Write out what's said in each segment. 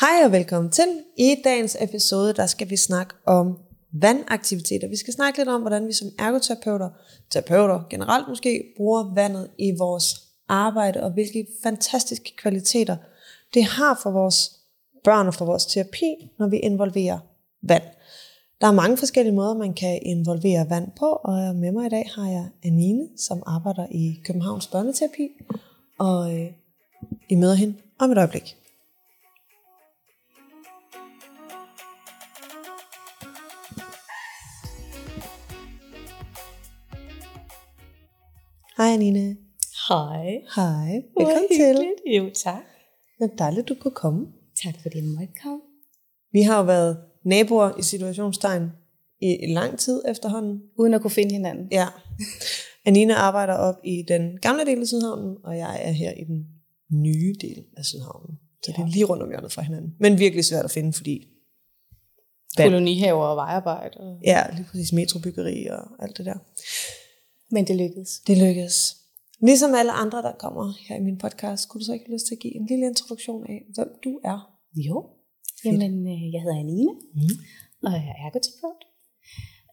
Hej og velkommen til. I dagens episode, der skal vi snakke om vandaktiviteter. Vi skal snakke lidt om, hvordan vi som ergoterapeuter, terapeuter generelt måske, bruger vandet i vores arbejde, og hvilke fantastiske kvaliteter det har for vores børn og for vores terapi, når vi involverer vand. Der er mange forskellige måder, man kan involvere vand på, og med mig i dag har jeg Anine, som arbejder i Københavns Børneterapi, og øh, I møder hende om et øjeblik. Hej Anine. Hej. Hej. Velkommen til. Jo, tak. Det er dejligt, du kunne komme. Tak fordi jeg måtte komme. Vi har jo været naboer i situationstegn i lang tid efterhånden. Uden at kunne finde hinanden. Ja. Anine arbejder op i den gamle del af Sydhavnen, og jeg er her i den nye del af Sydhavnen. Så det er lige rundt om hjørnet fra hinanden. Men virkelig svært at finde, fordi. Kolonihaver og vejarbejde. Og... ja, lige præcis metrobyggeri og alt det der. Men det lykkedes. Det lykkedes. Ligesom alle andre, der kommer her i min podcast, kunne du så ikke have lyst til at give en lille introduktion af, hvem du er? Jo. Jamen, øh, jeg hedder Anine, Mm. og jeg er ergoterapeut.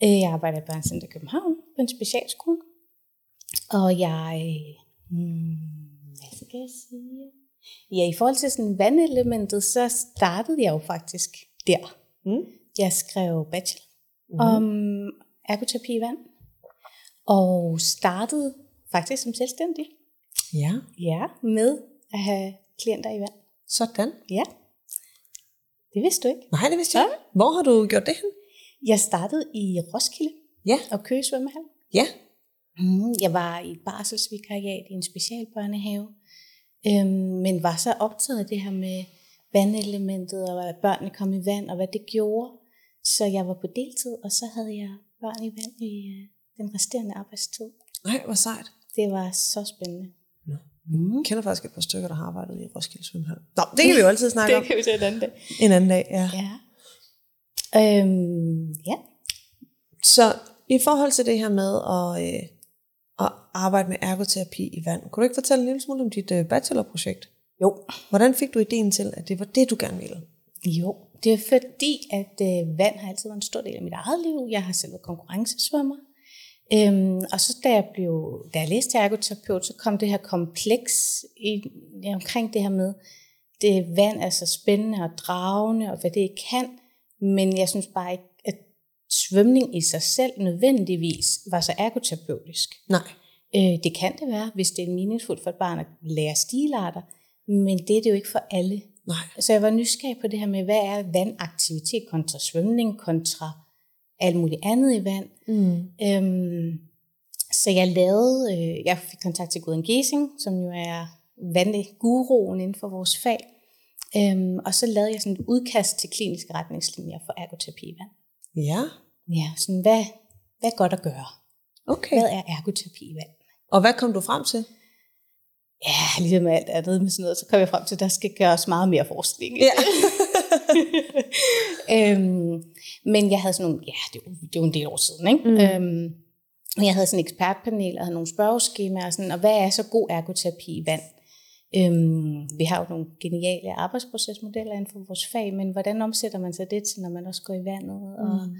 Øh, Jeg arbejder i Børnecenter København på en specialskole. Og jeg... Hmm, hvad skal jeg sige? Ja, i forhold til sådan vandelementet, så startede jeg jo faktisk der. Mm. Jeg skrev bachelor Mhm. om ergoterapi i vand. Og startede faktisk som selvstændig. Ja, Ja, med at have klienter i vand. sådan. Ja, det vidste du ikke. Nej, det vidste jeg ikke. Hvor har du gjort det hen? Jeg startede i Roskilde Ja. og Køge svømmehal. Ja. Mm, jeg var i et barselsvikariat i en specialbørnehave, øhm, men var så optaget af det her med vandelementet, og at børnene kom i vand, og hvad det gjorde. Så jeg var på deltid, og så havde jeg børn i vand i øh, den resterende arbejdstid. Nej, hvor sejt. Det var så spændende. Nå. Mm. Jeg kender faktisk et par stykker, der har arbejdet i Roskilde Svømmehal. Nå, det kan vi jo altid snakke om. Det kan vi til en anden dag. En anden dag, ja. Ja. Øhm, ja. Så i forhold til det her med at, øh, at arbejde med ergoterapi i vand, kunne du ikke fortælle en lille smule om dit øh, bachelorprojekt? Jo. Hvordan fik du ideen til, at det var det, du gerne ville? Jo, det er fordi, at øh, vand har altid været en stor del af mit eget liv. Jeg har selv været konkurrencesvømmer. Øhm, og så da jeg, blev, da jeg læste til ergoterapeut, så kom det her kompleks i, omkring det her med, det vand er så spændende og dragende, og hvad det kan. Men jeg synes bare ikke, at svømning i sig selv nødvendigvis var så ergoterapeutisk. Nej. Øh, det kan det være, hvis det er meningsfuldt for et barn at lære stilarter, men det er det jo ikke for alle. Nej. Så jeg var nysgerrig på det her med, hvad er vandaktivitet kontra svømning, kontra alt muligt andet i vand. Mm. Øhm, så jeg lavede, øh, jeg fik kontakt til Guden Gesing, som jo er vandguruen inden for vores fag. Øhm, og så lavede jeg sådan et udkast til kliniske retningslinjer for ergoterapi i vand. Ja, Ja, sådan hvad, hvad er godt at gøre? okay. Hvad er ergoterapi i vand? Og hvad kom du frem til? Ja, ligesom alt andet med sådan noget, så kom jeg frem til, at der skal gøres meget mere forskning. Ja. øhm, men jeg havde sådan nogle, ja, det var, det var en del år siden, ikke? Mm. Øhm, jeg havde sådan et ekspertpanel, og havde nogle spørgeskemaer, og, sådan, og hvad er så god ergoterapi i vand? Øhm, vi har jo nogle geniale arbejdsprocesmodeller inden for vores fag, men hvordan omsætter man så det til, når man også går i vandet? Og, Mm.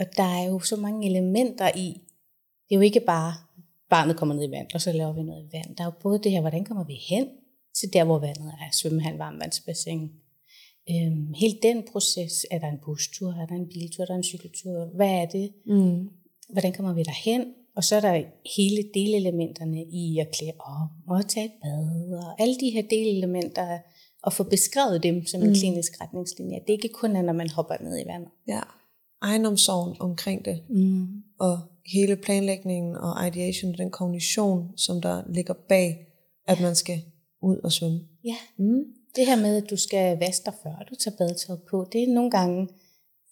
og der er jo så mange elementer i. Det er jo ikke bare, barnet kommer ned i vand, og så laver vi noget i vand. Der er jo både det her, hvordan kommer vi hen til der, hvor vandet er, svømmehal, varmvandsbassin. Øhm, hele den proces, er der en bustur, er der en biltur, er der en cykeltur, hvad er det? Mm. Hvordan kommer vi derhen? Og så er der hele delelementerne i at klæde op og tage et bad, og alle de her delelementer, og få beskrevet dem som en Mm. klinisk retningslinje. Det er ikke kun, når man hopper ned i vandet. Ja. Ejendomssorgen omkring det. Mm. og hele planlægningen og ideation, den kognition, som der ligger bag, at man skal ud og svømme. Ja, Mm. Det her med, at du skal vaske dig før du tager badetøj på, det er nogle gange,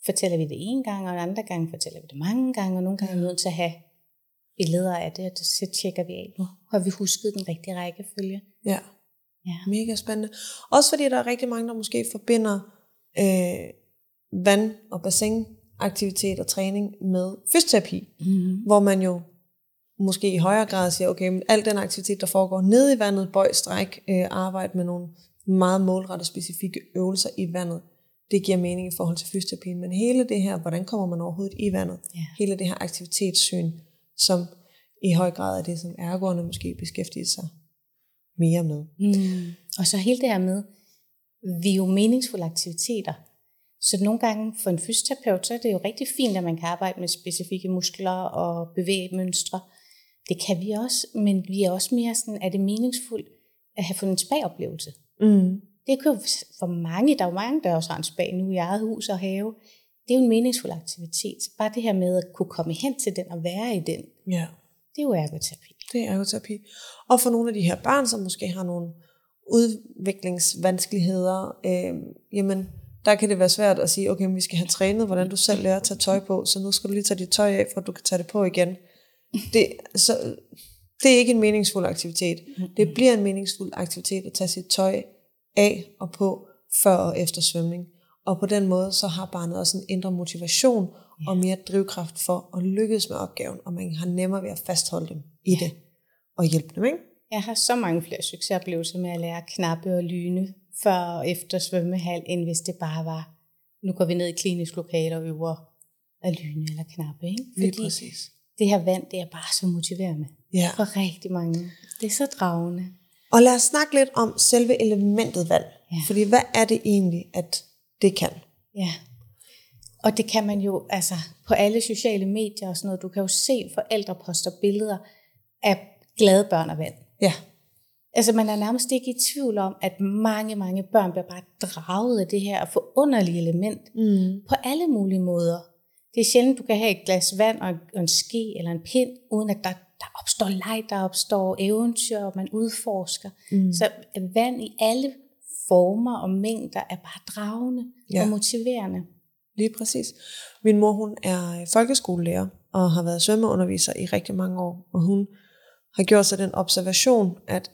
fortæller vi det en gang, og andre gange fortæller vi det mange gange, og nogle gange er vi nødt til at have billeder af det, og så tjekker vi af, nu har vi husket den rigtige rækkefølge. Ja, Ja. mega spændende. Også fordi der er rigtig mange, der måske forbinder øh, vand- og bassinaktivitet og træning med fysioterapi, Mm. hvor man jo måske i højere grad siger, okay, men al den aktivitet, der foregår nede i vandet, bøj, stræk, øh, arbejde med nogle meget målrettet specifikke øvelser i vandet, det giver mening i forhold til fysioterapien. Men hele det her, hvordan kommer man overhovedet i vandet, Ja. hele det her aktivitetssyn, som i høj grad er det, som ergoerne måske beskæftiger sig mere med. Mm. Og så hele det her med, vi er jo meningsfulde aktiviteter. Så nogle gange for en fysioterapeut, så er det jo rigtig fint, at man kan arbejde med specifikke muskler og bevægemønstre. Det kan vi også, men vi er også mere sådan, er det meningsfuldt at have fundet en spa-oplevelse? Mm. Det kan jo for mange, der er jo mange, der også har en spa nu i eget hus og have. Det er jo en meningsfuld aktivitet. Så bare det her med at kunne komme hen til den og være i den, Ja, det er jo ergoterapi. det er ergoterapi. Og for nogle af de her børn, som måske har nogle udviklingsvanskeligheder, øh, jamen, der kan det være svært at sige, okay, men vi skal have trænet, hvordan du selv lærer at tage tøj på, så nu skal du lige tage dit tøj af, for at du kan tage det på igen. Det, så, det er ikke en meningsfuld aktivitet. Det bliver en meningsfuld aktivitet at tage sit tøj af og på før og efter svømning. Og på den måde, så har barnet også en indre motivation og mere drivkraft for at lykkes med opgaven, og man har nemmere ved at fastholde dem i det og hjælpe dem, ikke? Jeg har så mange flere succesoplevelser med at lære knappe og lyne før og efter svømmehal, end hvis det bare var, nu går vi ned i klinisk lokale og øver at lyne eller knappe. Ikke? Lige Fordi præcis. det her vand, det er bare så motiverende Ja. for rigtig mange. Det er så dragende. Og lad os snakke lidt om selve elementet vand. Ja. Fordi hvad er det egentlig, at det kan? Ja. Og det kan man jo, altså på alle sociale medier og sådan noget, du kan jo se forældre poster billeder af glade børn og vand. Ja. Altså man er nærmest ikke i tvivl om, at mange, mange børn bliver bare draget af det her forunderlige element Mm. på alle mulige måder. Det er sjældent, du kan have et glas vand og en, og en ske eller en pind, uden at der, der opstår leg, der opstår eventyr, og man udforsker. Mm. Så vand i alle former og mængder er bare dragende Ja. og motiverende. Lige præcis. Min mor, hun er folkeskolelærer og har været svømmeunderviser i rigtig mange år. Og hun har gjort sig den observation, at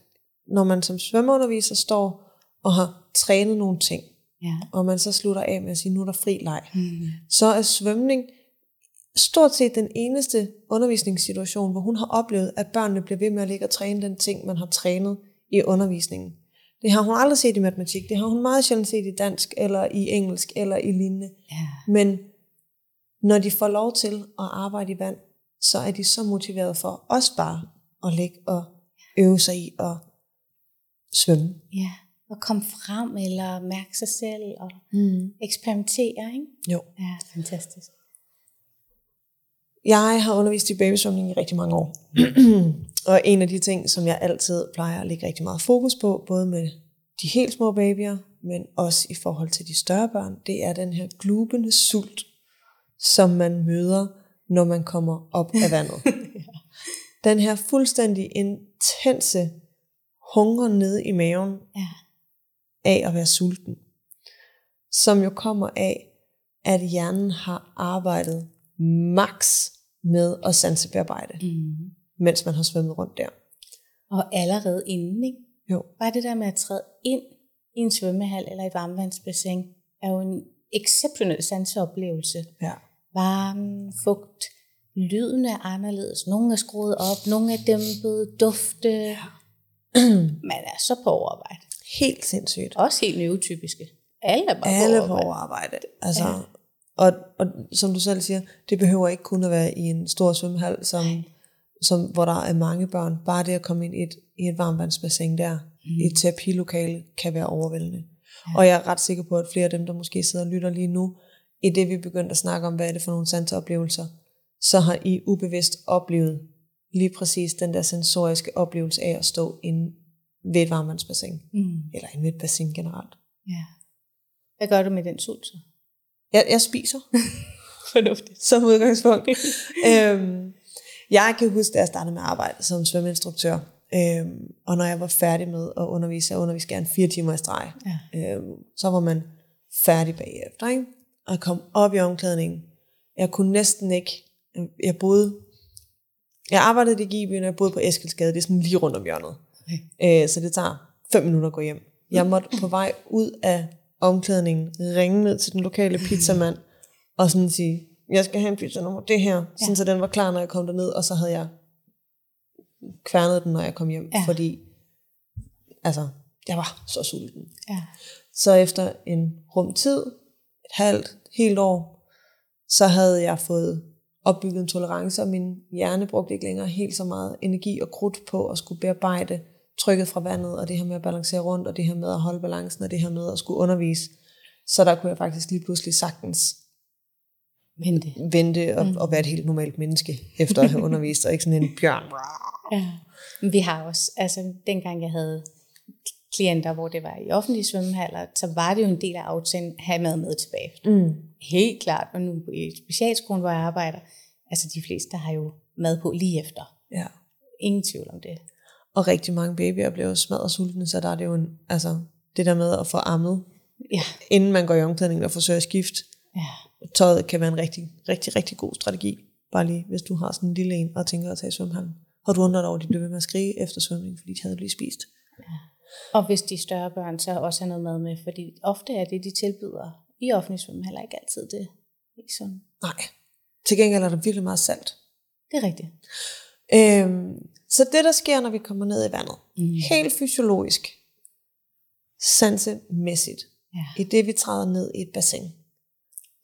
når man som svømmeunderviser står og har trænet nogle ting, Ja. og man så slutter af med at sige, nu er der fri leg, Mm. så er svømning stort set den eneste undervisningssituation, hvor hun har oplevet, at børnene bliver ved med at ligge og træne den ting, man har trænet i undervisningen. Det har hun aldrig set i matematik, det har hun meget sjældent set i dansk, eller i engelsk, eller i lignende. Ja. Men når de får lov til at arbejde i vand, så er de så motiveret for også bare at ligge og øve sig i at svømme. ja. Og komme frem eller mærke sig selv og Mm. eksperimentere. Ikke? Jo. Ja, fantastisk. Jeg har undervist i babysvømning i rigtig mange år. og en af de ting, som jeg altid plejer at lægge rigtig meget fokus på, både med de helt små babyer, men også i forhold til de større børn, det er den her glubende sult, som man møder, når man kommer op af vandet. Den her fuldstændig intense hunger nede i maven Ja. af at være sulten, som jo kommer af, at hjernen har arbejdet max med at sansebearbejde, Mm. mens man har svømmet rundt der. Og allerede inden, ikke? Jo. Bare det der med at træde ind i en svømmehal eller et varmvandsbassin, er jo en exceptionel sanseoplevelse. Ja. Varme, fugt, lyden er anderledes. Nogle er skruet op, nogle er dæmpet, dufte. Ja. Man er så på overarbejde. Helt sindssygt. Også helt neurotypiske. Alle er bare Alle på overarbejde. Altså, og, og som du selv siger, det behøver ikke kun at være i en stor svømmehal, som, som, hvor der er mange børn. Bare det at komme ind i et, i et varmvandsbassin der, mm. i et terapilokale, kan være overvældende. Ja. Og jeg er ret sikker på, at flere af dem, der måske sidder og lytter lige nu, i det vi begyndte at snakke om, hvad er det for nogle sanseoplevelser, så har I ubevidst oplevet lige præcis den der sensoriske oplevelse af at stå inde ved et varmvandsbassin, Mm. eller inde ved et bassin generelt. Ja. Hvad gør du med den sult så? Jeg, jeg spiser. Fornuftigt. som udgangspunkt. øhm, jeg kan huske, da jeg startede med at arbejde som svømmeinstruktør, øhm, og når jeg var færdig med at undervise, jeg underviste gerne fire timer i streg, Ja. øhm, så var man færdig bagefter. Ikke? Og jeg kom op i omklædningen. Jeg kunne næsten ikke, jeg boede, jeg arbejdede i Gibyen, og jeg boede på Eskilsgade, det er sådan lige rundt om hjørnet. Øh, så det tager fem minutter at gå hjem. Jeg måtte på vej ud af omklædningen ringe ned til den lokale pizzamand og sådan sige, jeg skal have en pizza nummer, det her, ja. sådan så den var klar, når jeg kom derned, og så havde jeg kværnet den, når jeg kom hjem, Ja. fordi altså, jeg var så sulten. Ja. Så efter en rum tid, et halvt, helt år, så havde jeg fået opbygget en tolerance, og min hjerne brugte ikke længere helt så meget energi og krudt på at skulle bearbejde trykket fra vandet, og det her med at balancere rundt, og det her med at holde balancen, og det her med at skulle undervise. Så der kunne jeg faktisk lige pludselig sagtens Vente. vente og, mm. og være et helt normalt menneske, efter at have undervist, og ikke sådan en bjørn. Ja. Vi har også, altså dengang jeg havde klienter, hvor det var i offentlige svømmehaller, så var det jo en del af aftalen at have mad med tilbage. Mm. Helt klart, og nu i specialskolen, hvor jeg arbejder, altså de fleste har jo mad på lige efter. Ja. Ingen tvivl om det. Og rigtig mange babyer bliver jo smadret sultne, så der er det jo en, altså, det der med at få ammet, Ja, inden man går i omklædning og forsøger at skifte, ja, tøjet kan være en rigtig, rigtig, rigtig god strategi. Bare lige, hvis du har sådan en lille en og tænker at tage i svømmehallen. Har du undret over, at de blev ved med at skrige efter svømning, fordi de havde lige spist? Og hvis de større børn, så også have noget mad med, fordi ofte er det, de tilbyder i offentlige svømmehaller, ikke altid det. Ikke sådan. Nej. Til gengæld er der virkelig meget salt. Det er rigtigt. Øhm, så det, der sker, når vi kommer ned i vandet, Mm. helt fysiologisk, sansemæssigt, Ja, i det, vi træder ned i et bassin,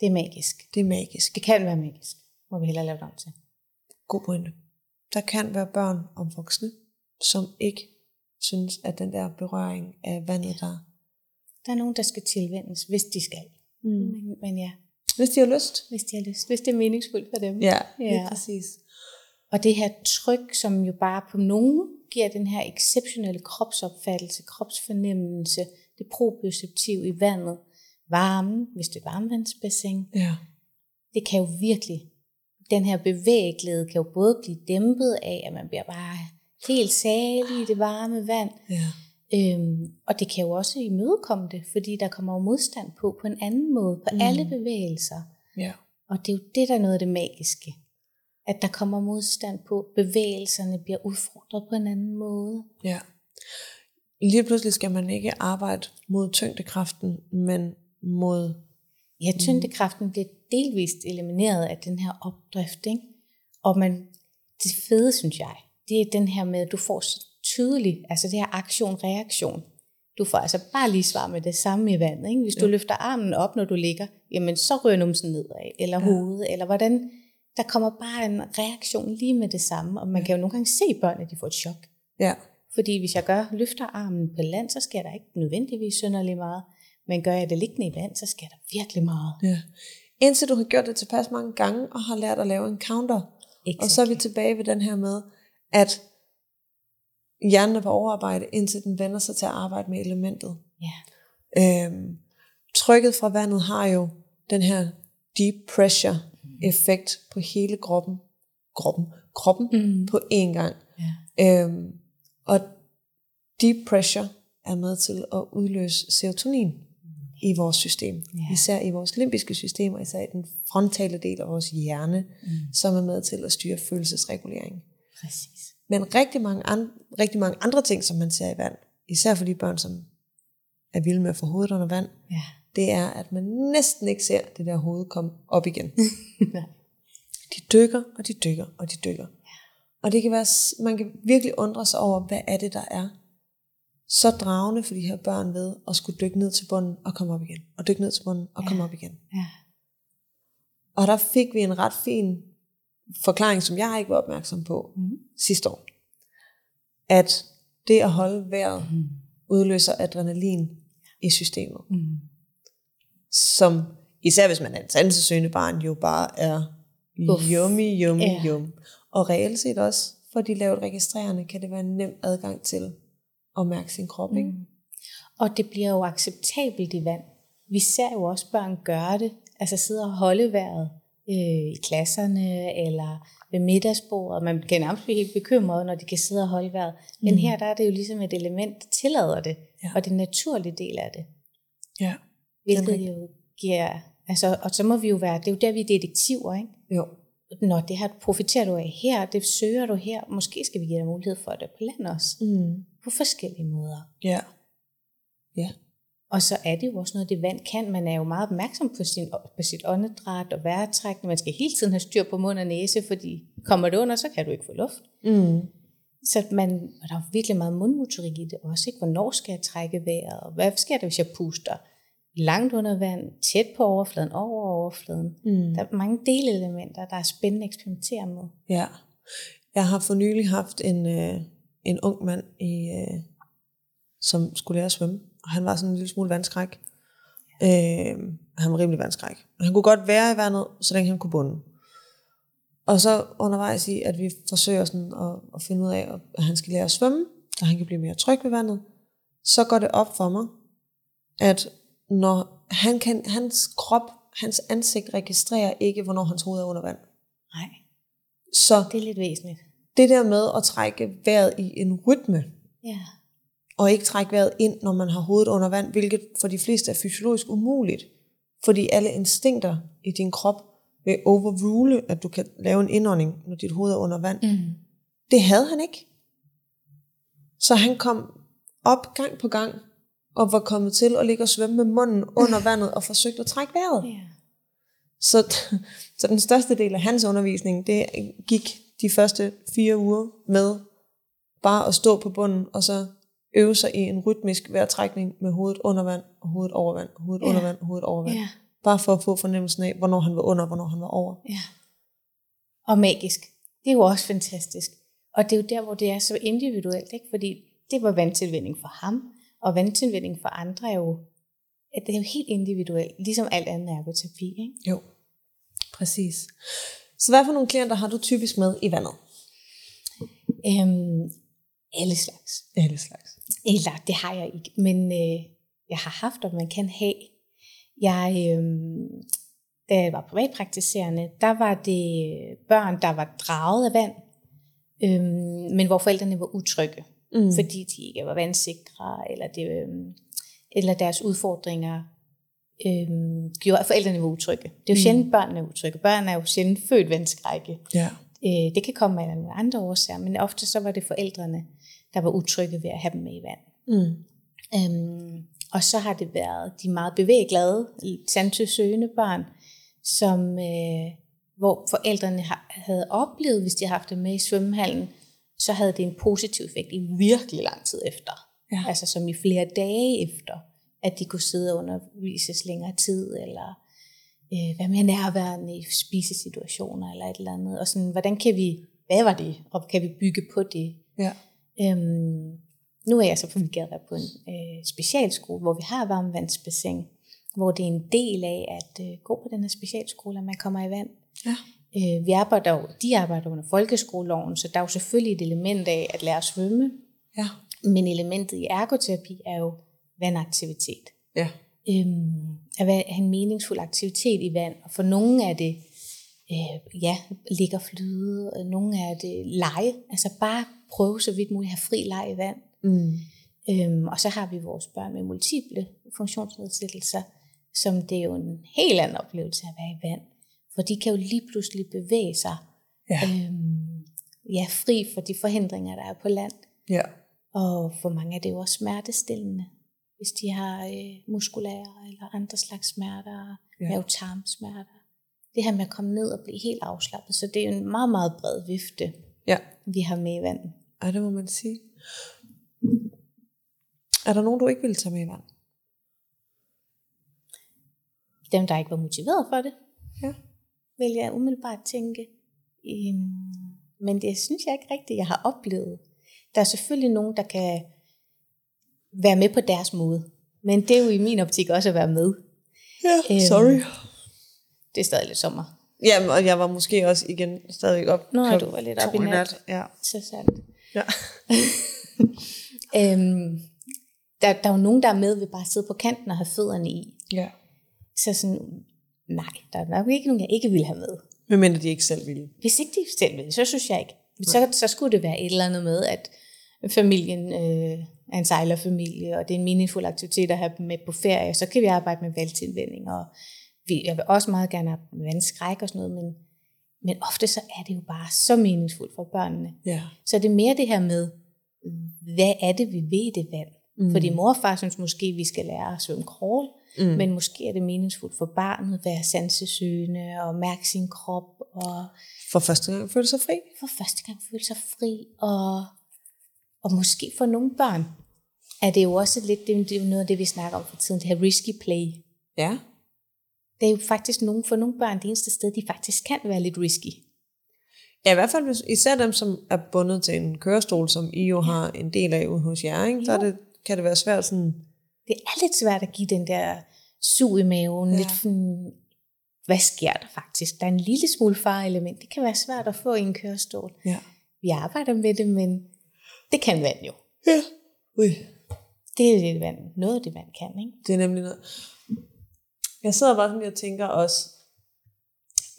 det er magisk. det er magisk. Det kan være magisk. Må vi hellere lave det om til. God pointe. Der kan være børn og voksne, som ikke synes, at den der berøring af vandet der... Der er nogen, der skal tilvendes, hvis de skal. Mm. Men, men ja, Hvis de har lyst. hvis de har lyst. Hvis det er meningsfuldt for dem. Ja, Ja. præcis. Og det her tryk, som jo bare på nogen giver den her exceptionelle kropsopfattelse, kropsfornemmelse, det proprioceptiv i vandet, varmen, hvis det er varmvandsbassin, Ja. det kan jo virkelig, den her bevægelighed kan jo både blive dæmpet af, at man bliver bare helt salig i det varme vand, Ja. øhm, og det kan jo også imødekomme det, fordi der kommer jo modstand på på en anden måde, på mm. alle bevægelser. Ja. Og det er jo det, der er noget af det magiske. At der kommer modstand på, bevægelserne bliver udfordret på en anden måde. Ja. Lige pludselig skal man ikke arbejde mod tyngdekraften, men mod... Ja, tyngdekraften bliver delvist elimineret af den her opdrift, ikke? Og man, det fede, synes jeg, det er den her med, at du får så tydeligt, altså det her aktion-reaktion. Du får altså bare lige svar med det samme i vandet. Ikke? Hvis du løfter armen op, når du ligger, jamen så rører numsen nedad, eller ja. hovedet, eller hvordan. Der kommer bare en reaktion lige med det samme, og man kan jo nogle gange se børn, at de får et chok. Ja. Fordi hvis jeg gør, løfter armen på land, så sker der ikke nødvendigvis synderligt meget. Men gør jeg det liggende i vand, så sker der virkelig meget. ja. Indtil du har gjort det tilpas mange gange, og har lært at lave en counter. Og så er vi tilbage ved den her med, at hjernen er på overarbejde, indtil den vender sig til at arbejde med elementet. Ja. Øhm, trykket fra vandet har jo den her deep pressure effekt på hele kroppen. Kroppen. Kroppen Mm. på én gang. Ja. Øhm, og deep pressure er med til at udløse serotonin i vores system. Ja. Især i vores limbiske system, og især i den frontale del af vores hjerne, mm. som er med til at styre følelsesregulering. Præcis. Men rigtig mange, an, rigtig mange andre ting, som man ser i vand, især for de børn, som er vilde med at få hovedet under vand, Ja. Det er, at man næsten ikke ser det der hoved komme op igen. De dykker, og de dykker, og de dykker. Og det kan være, man kan virkelig undre sig over, hvad er det, der er så dragende for de her børn ved at skulle dykke ned til bunden og komme op igen. Og dykke ned til bunden og komme op igen. Ja. Og der fik vi en ret fin forklaring, som jeg ikke var opmærksom på Mm. sidste år. At det at holde vejret Mm. udløser adrenalin i systemet. Mm. Som især hvis man er en sansesøgende barn, jo bare er Uff. yummy, yummy, Ja. yum. Og reelt set også, for de lavt registrerende, kan det være en nem adgang til at mærke sin krop. Ikke? Mm. Og det bliver jo acceptabelt i vand. Vi ser jo også børn gøre det, altså sidde og holde vejret øh, i klasserne eller ved middagsbordet. Man kan nærmest blive helt bekymret, når de kan sidde og holde vejret. Men Mm. her der er det jo ligesom et element, der tillader det, Ja. og det er en naturlig del af det. Ja. Hvilket jo giver, altså, og så må vi jo være, det er jo der, vi er detektiver, ikke? Jo. Nå, det her profiterer du af her, det søger du her, måske skal vi give dig mulighed for det på land også, Mm. på forskellige måder. Ja. Ja. Og så er det jo også noget, det vand kan. Man er jo meget opmærksom på, sin, på sit åndedræt og vejrtrækning. Man skal hele tiden have styr på mund og næse, fordi kommer det under, så kan du ikke få luft. Mm. Så at man, og der er virkelig meget mundmotorik i det også. Ikke? Hvornår skal jeg trække vejret? Og hvad sker der, hvis jeg puster langt under vand, tæt på overfladen, over overfladen? Mm. Der er mange delelementer, der er spændende at eksperimentere med. Ja. Jeg har for nylig haft en, øh, en ung mand, i, øh, som skulle lære at svømme. Og han var sådan en lille smule vandskræk. Øh, han var rimelig vandskræk. Han kunne godt være i vandet, så længe han kunne bunde. Og så undervejs i, at vi forsøger sådan at, at finde ud af, at han skal lære at svømme, så han kan blive mere tryg ved vandet, så går det op for mig, at når han kan, hans krop, hans ansigt registrerer ikke, hvornår hans hoved er under vand. Nej, Så det er lidt væsentligt. det der med at trække vejret i en rytme, Ja, og ikke trække vejret ind, når man har hovedet under vand, hvilket for de fleste er fysiologisk umuligt, fordi alle instinkter i din krop vil overrule, at du kan lave en indånding, når dit hoved er under vand. mm. Det havde han ikke. Så han kom op gang på gang, og var kommet til at ligge og svømme med munden under vandet, og forsøgte at trække vejret. ja. Så, så den største del af hans undervisning, det gik de første fire uger med bare at stå på bunden, og så øve sig i en rytmisk vejrtrækning med hovedet under vand, og hovedet over vand, og hovedet Ja. under vand, og hovedet over vand. ja. Bare for at få fornemmelsen af, hvornår han var under, og hvornår han var over. Ja. Og magisk. Det er jo også fantastisk. Og det er jo der, hvor det er så individuelt, ikke? fordi det var vandtilvænning for ham, og vandtilvænning for andre er jo, at det er jo helt individuelt, ligesom alt andet ergoterapi. Ikke? Jo, præcis. Så hvad for nogle klienter har du typisk med i vandet? Øhm, alle slags. Alle slags. Eller det har jeg ikke, men øh, jeg har haft, og man kan have. Jeg, øh, da jeg var privatpraktiserende, der var det børn, der var draget af vand, øh, men hvor forældrene var utrygge, Mm. fordi de ikke var vandsikre, eller, det, øh, eller deres udfordringer øh, gjorde, forældrene var utrygge. Det er jo Mm. sjældent, børnene er utrygge. Børn er jo sjældent født vandskrække. Ja. Øh, det kan komme af nogle andre årsager, men ofte så var det forældrene, der var utrygge ved at have dem med i vand. Mm. Øhm, og så har det været de meget bevæglade, sandsøgende børn, som, øh, hvor forældrene har, havde oplevet, hvis de havde haft det med i svømmehallen, så havde det en positiv effekt i virkelig lang tid efter. Ja. Altså som i flere dage efter, at de kunne sidde og undervises længere tid, eller øh, være mere nærværende i spisesituationer, eller et eller andet. Og sådan, hvordan kan vi, hvad var det, og kan vi bygge på det? Ja. Øhm, nu er jeg så privilegeret at være på en øh, specialskole, hvor vi har varmvandsbassin, hvor det er en del af at øh, gå på den her specialskole, at man kommer i vand. Ja. Øh, vi arbejder jo, de arbejder under folkeskoleloven, så der er jo selvfølgelig et element af at lære at svømme, Ja. men elementet i ergoterapi er jo vandaktivitet. Ja. Øhm, at være- have en meningsfuld aktivitet i vand, og for nogle er det øh, ja, ligge og flyde, og nogle er det lege, altså bare prøve så vidt muligt at have fri leg i vand. Mm. Øhm, og så har vi vores børn med multiple funktionsnedsættelser, som det er jo en helt anden oplevelse at være i vand. For de kan jo lige pludselig bevæge sig Ja. øhm, ja, fri for de forhindringer, der er på land. Ja. Og for mange er det jo også smertestillende, hvis de har øh, muskulære eller andre slags smerter, Ja. mavetarmsmerter. Det her med at komme ned og blive helt afslappet, så det er en meget, meget bred vifte, Ja. vi har med i vandet. Ja, det må man sige. Er der nogen, du ikke ville tage med i vand? Dem, der ikke var motiveret for det. Vil jeg umiddelbart tænke. Øhm, men det synes jeg ikke rigtigt, jeg har oplevet. Der er selvfølgelig nogen, der kan være med på deres måde. Men det er jo i min optik også at være med. Ja, Øhm. sorry. Det er stadig lidt sommer. Jamen, og jeg var måske også igen stadig op. Nå, du var lidt op i nat. Ja. Så sandt. ja. Øhm, der, der er jo nogen, der er med ved bare at sidde på kanten og have fødderne i. ja. Så sådan, nej, der er nok ikke nogen, jeg ikke vil have med. Medmindre de ikke selv ville. Hvis ikke de selv vil, så synes jeg ikke. Så, så skulle det være et eller andet med, at familien øh, er en sejlerfamilie, og det er en meningsfuld aktivitet at have dem med på ferie. Så kan vi arbejde med valgtilvænding, og vi, jeg vil også meget gerne have med vandskræk og sådan noget, men, men ofte så er det jo bare så meningsfuldt for børnene. Ja. Så det er mere det her med, hvad er det, vi ved i det vand? Mm. Fordi mor og far synes måske, vi skal lære at svømme crawl, mm. men måske er det meningsfuldt for barnet at være sansesøgende og mærke sin krop og For første gang føle sig fri. for første gang føle sig fri og Og måske for nogle børn er det jo også lidt det, det er noget af det, vi snakker om for tiden, det her risky play. Ja. Det er jo faktisk nogle, for nogle børn det eneste sted, de faktisk kan være lidt risky. Ja, i hvert fald hvis, især dem, som er bundet til en kørestol, som I jo har en del af ude hos jer, ikke? så er det, kan det være svært sådan... Det er lidt svært at give den der sug i maven, Ja. lidt sådan, hvad sker der faktisk? Der er en lille smule fareelement. Det kan være svært at få i en kørestol. Ja. Vi arbejder med det, men det kan vand jo. Ja. Ui. Det er det, vand, noget af det, vand kan. Ikke? Det er nemlig noget. Jeg sidder bare sådan og tænker også,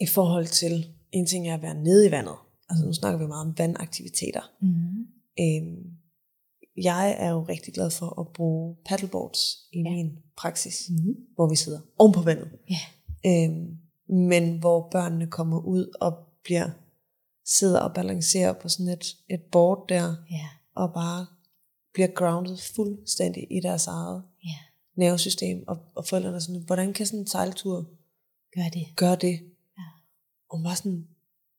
i forhold til, en ting er at være nede i vandet. Altså nu snakker vi meget om vandaktiviteter. Mm. Øhm, jeg er jo rigtig glad for at bruge paddleboards i ja. min praksis, Mm. hvor vi sidder oven på vandet. Ja. Øhm, men hvor børnene kommer ud og bliver sidder og balancerer på sådan et, et board der, Ja. og bare bliver grounded fuldstændig i deres eget Ja. nervesystem, og, og forældrene er sådan, hvordan kan sådan en sejltur Gør det. gøre det? Ja. Og bare sådan,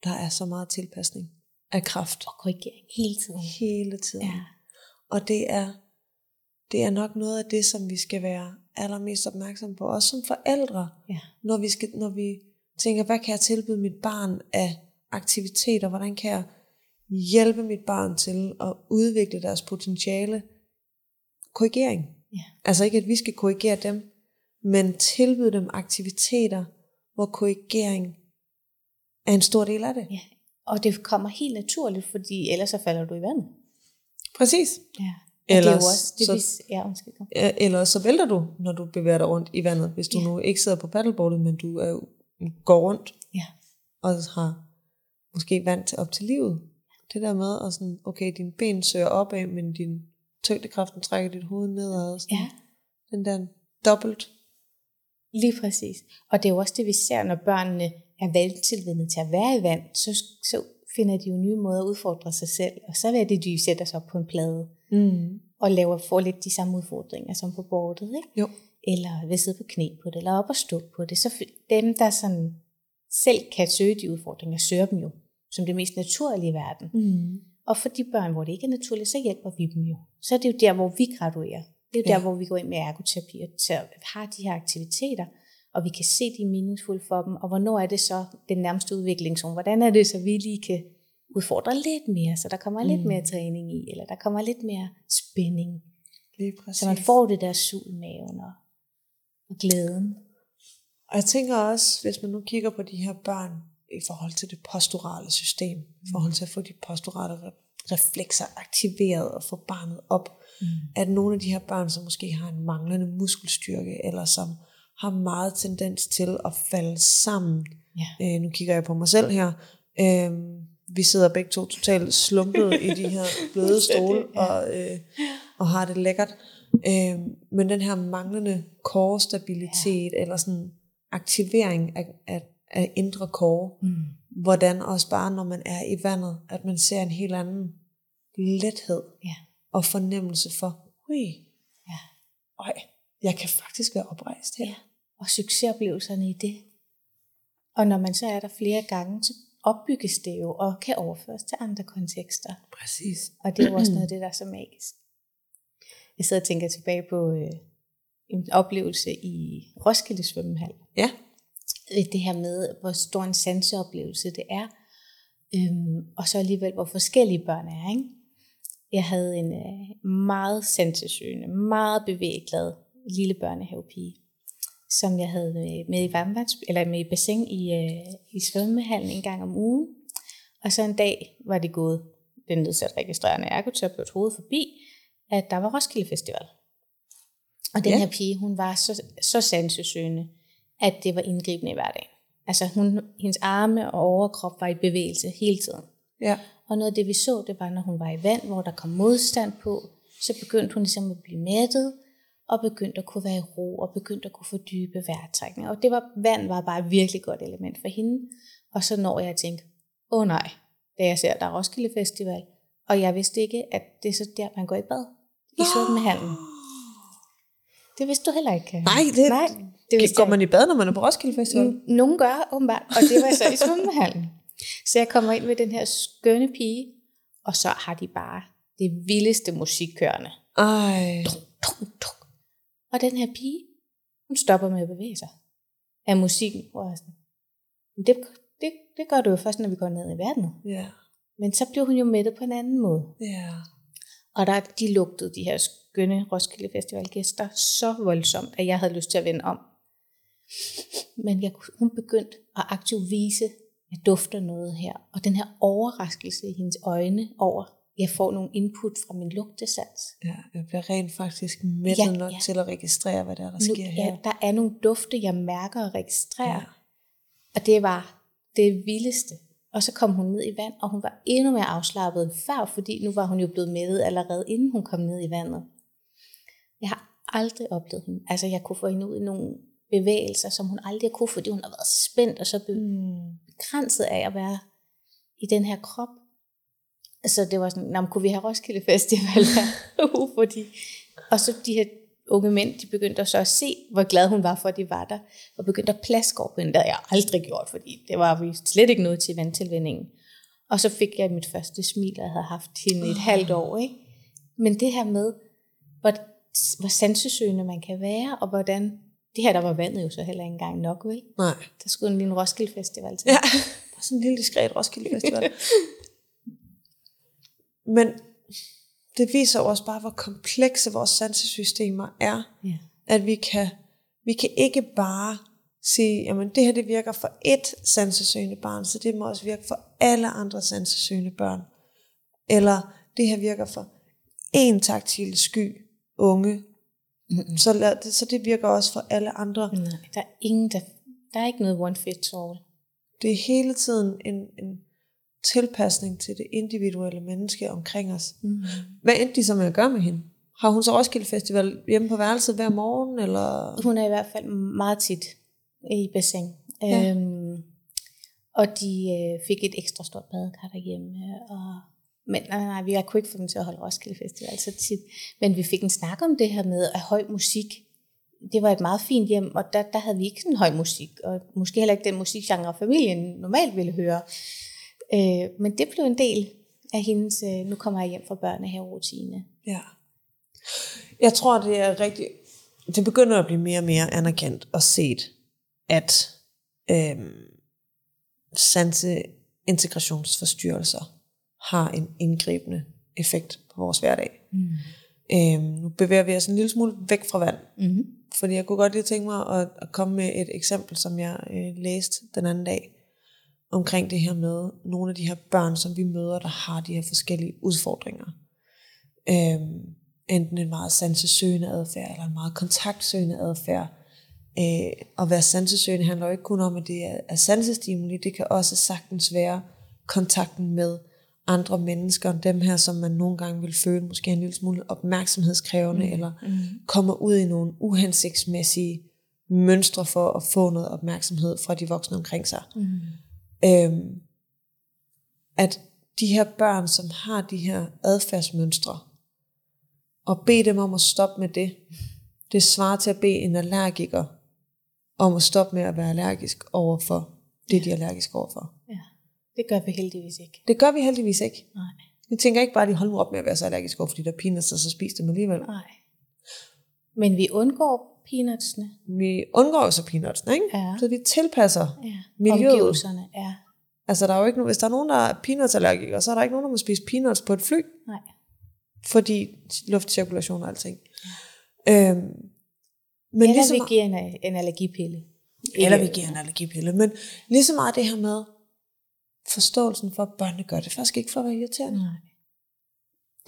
der er så meget tilpasning af kraft Og korrigering hele tiden. hele tiden. Ja. Og det er, det er nok noget af det, som vi skal være allermest opmærksom på, også som forældre, Ja. når vi, skal, når vi tænker, hvad kan jeg tilbyde mit barn af aktiviteter, hvordan kan jeg hjælpe mit barn til at udvikle deres potentiale. Korrigering. Ja. Altså ikke, at vi skal korrigere dem, men tilbyde dem aktiviteter, hvor korrigering er en stor del af det. ja. Og det kommer helt naturligt, fordi ellers så falder du i vandet. Præcis. Ja. Og det er Ellers jo også det, så- vi... Ja, undskyld. Eller så vælter du, når du bevæger dig rundt i vandet, hvis du Ja. nu ikke sidder på paddleboardet, men du er, går rundt Ja. og har måske vand til op til livet. Det der med, at sådan, okay, dine ben søger opad, men din tyngdekraften trækker dit hoved nedad. Sådan, Ja. Den der dobbelt. Lige præcis. Og det er jo også det, vi ser, når børnene er veltilvendet til at være i vand, så, så finder de jo nye måder at udfordre sig selv. Og så er det, de sætter sig op på en plade Mm. og laver, får lidt de samme udfordringer som på bordet. Ikke? Jo. Eller vil sidde på knæ på det, eller op og stå på det. Så dem, der sådan selv kan søge de udfordringer, søger dem jo som det mest naturlige i verden. Mm. Og for de børn, hvor det ikke er naturligt, så hjælper vi dem jo. Så er det jo der, hvor vi graduerer. Det er jo Ja. der, hvor vi går ind med ergoterapi og have de her aktiviteter, og vi kan se, de er meningsfulde for dem, og hvornår er det så den nærmeste udviklingszone? Hvordan er det, så vi lige kan udfordre lidt mere, så der kommer mm. lidt mere træning i, eller der kommer lidt mere spænding, Lige præcis. så man får det der sug i maven og, og glæden. Og jeg tænker også, hvis man nu kigger på de her børn i forhold til det posturale system, i forhold til at få de posturale re- reflekser aktiveret og få barnet op, mm. at nogle af de her børn, som måske har en manglende muskelstyrke, eller som har meget tendens til at falde sammen. Ja. Øh, nu kigger jeg på mig selv her. Øh, vi sidder begge to totalt slumpet i de her bløde stole, og, øh, og har det lækkert. Øh, men den her manglende core-stabilitet, ja. eller sådan aktivering af, af, af indre core, Mm. hvordan også bare når man er i vandet, at man ser en helt anden lethed Ja. og fornemmelse for, ui, Ja. øj, jeg kan faktisk være oprejst her. Ja. Og succesoplevelserne i det. Og når man så er der flere gange, så opbygges det jo og kan overføres til andre kontekster. Præcis. Og det er jo også noget af det, der er så magisk. Jeg sidder og tænker tilbage på øh, en oplevelse i Roskilde Svømmehal. Ja. Øh, Det her med, hvor stor en sanseoplevelse det er. Øhm, og så alligevel, hvor forskellige børn er. Ikke? Jeg havde en øh, meget sansesøgende, meget bevægglad lille børnehavepige, som jeg havde med, i varmvands, eller med i bassin i, øh, i svømmehallen en gang om ugen. Og så en dag var det gået den nedsat registrerende ergoterapeut hoved forbi, at der var Roskilde Festival. Og den Ja. her pige, hun var så, så sansesøgende, at det var indgribende i hverdagen. Altså hun, hendes arme og overkrop var i bevægelse hele tiden. Ja. Og noget af det, vi så, det var, når hun var i vand, hvor der kom modstand på, så begyndte hun ligesom at blive mættet, og begyndte at kunne være i ro, og begyndte at kunne få dybe vejrtrækninger. Og det var, vand var bare et virkelig godt element for hende. Og så når jeg tænkte, åh oh nej, da jeg ser, der er Roskilde Festival, og jeg vidste ikke, at det er så der, man går i bad. I svømmehallen. Det vidste du heller ikke. Nej, det, Nej, det vidste går jeg man i bad, når man er på Roskilde Festival? Nogen gør åbenbart, og det var så i svømmehallen. Så jeg kommer ind med den her skønne pige, og så har de bare det vildeste musik kørende. Ej. Duk, duk, duk. Og den her pige, hun stopper med at bevæge sig af musikken. Hvor jeg sådan, "Men det, det, det gør du jo først, når vi går ned i vandet. Ja. Men så blev hun jo mættet på en anden måde. Ja. Og der, de lugtede de her skønne Roskilde Festival gæster så voldsomt, at jeg havde lyst til at vende om. Men jeg, hun begyndte at aktivt vise, at jeg dufter noget her. Og den her overraskelse i hendes øjne over, jeg får nogle input fra min lugtesans. Ja, jeg bliver rent faktisk mættet Ja, nok ja. til at registrere, hvad der, er, der Nu, sker her. ja, der er nogle dufte, jeg mærker og registrerer. Ja. Og det var det vildeste. Og så kom hun ned i vand, og hun var endnu mere afslappet end før, fordi nu var hun jo blevet mættet allerede inden hun kom ned i vandet. Jeg har aldrig oplevet hende. Altså jeg kunne få hende ud i nogle bevægelser, som hun aldrig kunne, fordi hun har været spændt og så Mm. begrænset af at være i den her krop. Så det var sådan, "Nå, kunne vi have Roskilde Festival? Uh, fordi, og så de her unge mænd, de begyndte så at se, hvor glad hun var for, at de var der, og begyndte at plaske over på hende. Havde jeg aldrig gjort, fordi det var vi slet ikke noget til vandtilvændingen. Og så fik jeg mit første smil, og jeg havde haft hende i et halvt år. Ikke? Men det her med, hvor, hvor sansesøgende man kan være, og hvordan, det her der var vandet jo så heller ikke engang nok, vel? Nej. Der skulle en lille Roskilde Festival til. Ja, bare sådan en lille diskret Roskilde Festival. Men det viser jo også bare, hvor komplekse vores sansesystemer er. Ja. At vi kan, vi kan ikke bare sige, jamen det her det virker for ét sansesøgende barn, så det må også virke for alle andre sansesøgende børn. Eller det her virker for én taktil sky unge, Mm-mm. så, lad, så det virker også for alle andre. Nej, der er ingen, der, der er ikke noget one fits all. Det er hele tiden en, en tilpasning til det individuelle menneske omkring os. Mm. Hvad endte de så med at gøre med hende? Har hun så Roskilde Festival hjemme på værelset hver morgen? Eller? Hun er i hvert fald meget tit i bassin. Ja. Øhm, og de øh, fik et ekstra stort badekar derhjemme. Og, men nej, nej, vi kunne ikke få dem til at holde Roskilde Festival så tit. Men vi fik en snak om det her med at høj musik. Det var et meget fint hjem, og der, der havde vi ikke sådan høj musik. Og måske heller ikke den musikgenre, familien normalt ville høre. Øh, men det blev en del af hendes, øh, nu kommer jeg hjem fra børnehaverutine. Ja. Jeg tror, det er rigtig... Det begynder at blive mere og mere anerkendt og set, at øhm, sanse integrationsforstyrrelser har en indgribende effekt på vores hverdag. Mm. Øhm, nu bevæger vi os en lille smule væk fra vand, Mm-hmm. fordi jeg kunne godt lige tænke mig at, at komme med et eksempel, som jeg øh, læste den anden dag, omkring det her med nogle af de her børn, som vi møder, der har de her forskellige udfordringer. Øhm, enten en meget sansesøgende adfærd, eller en meget kontaktsøgende adfærd. Øh, at være sansesøgende handler jo ikke kun om, at det er, er sansestimuli, det kan også sagtens være kontakten med andre mennesker, end dem her, som man nogle gange vil føle måske en lille smule opmærksomhedskrævende, mm. eller Mm. kommer ud i nogle uhensigtsmæssige mønstre for at få noget opmærksomhed fra de voksne omkring sig. Mm. Øhm, at de her børn, som har de her adfærdsmønstre, og bede dem om at stoppe med det, det svarer til at bede en allergiker om at stoppe med at være allergisk over for det, de er allergiske overfor. Ja, det gør vi heldigvis ikke. Det gør vi heldigvis ikke. Nej. Vi tænker ikke bare, at de holder op med at være så allergiske over, fordi der er peanuts, og så spiser dem alligevel. Nej. Men vi undgår peanutsene. Vi undgår jo så peanutsene, ikke? Ja. Så vi tilpasser Ja. Miljøet. Omgivelserne, ja. Altså, der er jo ikke, hvis der er nogen, der er peanutsallergikere, så er der ikke nogen, der må spise peanuts på et fly, Nej. fordi luftcirkulation og alting. Øhm, men Eller lige så vi giver en, en allergipille. eller vi giver en allergipille, men lige så meget det her med forståelsen for, at børnene gør det faktisk ikke for at være irriterende. Nej,